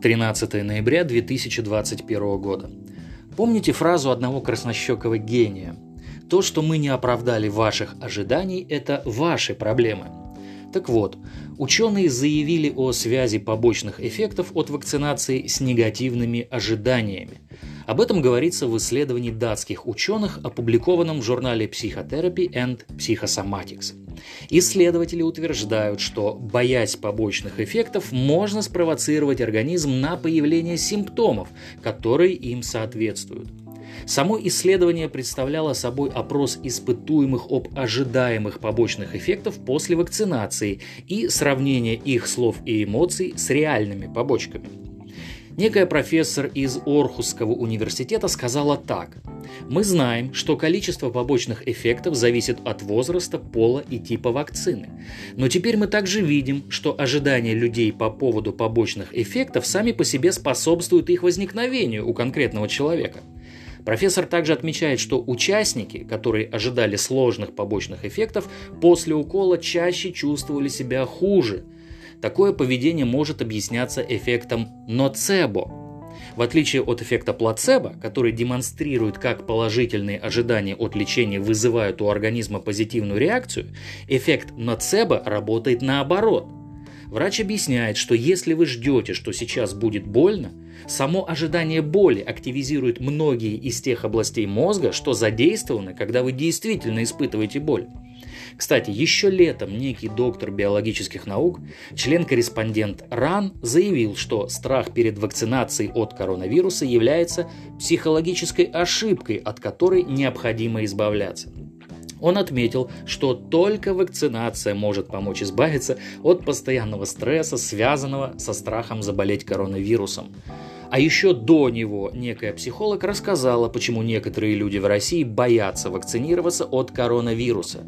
13 ноября 2021 года. Помните фразу одного краснощекого гения? То, что мы не оправдали ваших ожиданий, это ваши проблемы. Так вот, ученые заявили о связи побочных эффектов от вакцинации с негативными ожиданиями. Об этом говорится в исследовании датских ученых, опубликованном в журнале Psychotherapy and Psychosomatics. Исследователи утверждают, что, боясь побочных эффектов, можно спровоцировать организм на появление симптомов, которые им соответствуют. Само исследование представляло собой опрос испытуемых об ожидаемых побочных эффектов после вакцинации и сравнение их слов и эмоций с реальными побочками. Некая профессор из Орхусского университета сказала так. Мы знаем, что количество побочных эффектов зависит от возраста, пола и типа вакцины. Но теперь мы также видим, что ожидания людей по поводу побочных эффектов сами по себе способствуют их возникновению у конкретного человека. Профессор также отмечает, что участники, которые ожидали сложных побочных эффектов, после укола чаще чувствовали себя хуже – Такое поведение может объясняться эффектом ноцебо. В отличие от эффекта плацебо, который демонстрирует, как положительные ожидания от лечения вызывают у организма позитивную реакцию, эффект ноцебо работает наоборот. Врач объясняет, что если вы ждете, что сейчас будет больно, само ожидание боли активизирует многие из тех областей мозга, что задействованы, когда вы действительно испытываете боль. Кстати, еще летом некий доктор биологических наук, член-корреспондент РАН, заявил, что страх перед вакцинацией от коронавируса является психологической ошибкой, от которой необходимо избавляться. Он отметил, что только вакцинация может помочь избавиться от постоянного стресса, связанного со страхом заболеть коронавирусом. А еще до него некая психолог рассказала, почему некоторые люди в России боятся вакцинироваться от коронавируса.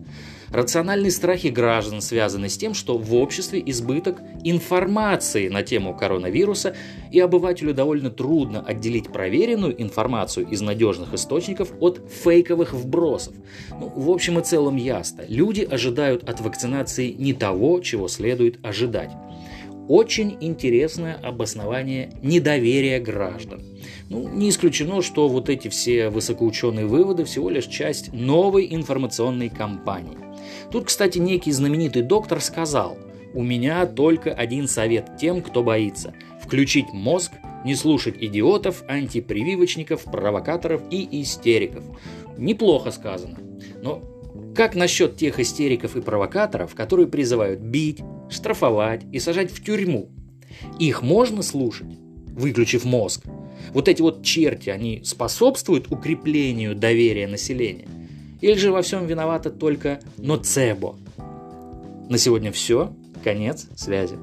Рациональные страхи граждан связаны с тем, что в обществе избыток информации на тему коронавируса, и обывателю довольно трудно отделить проверенную информацию из надежных источников от фейковых вбросов. Ну, в общем и целом ясно. Люди ожидают от вакцинации не того, чего следует ожидать очень интересное обоснование недоверия граждан. Ну, не исключено, что вот эти все высокоученые выводы всего лишь часть новой информационной кампании. Тут, кстати, некий знаменитый доктор сказал, «У меня только один совет тем, кто боится – включить мозг, не слушать идиотов, антипрививочников, провокаторов и истериков». Неплохо сказано. Но как насчет тех истериков и провокаторов, которые призывают бить, штрафовать и сажать в тюрьму. Их можно слушать, выключив мозг. Вот эти вот черти, они способствуют укреплению доверия населения? Или же во всем виновата только ноцебо? На сегодня все. Конец связи.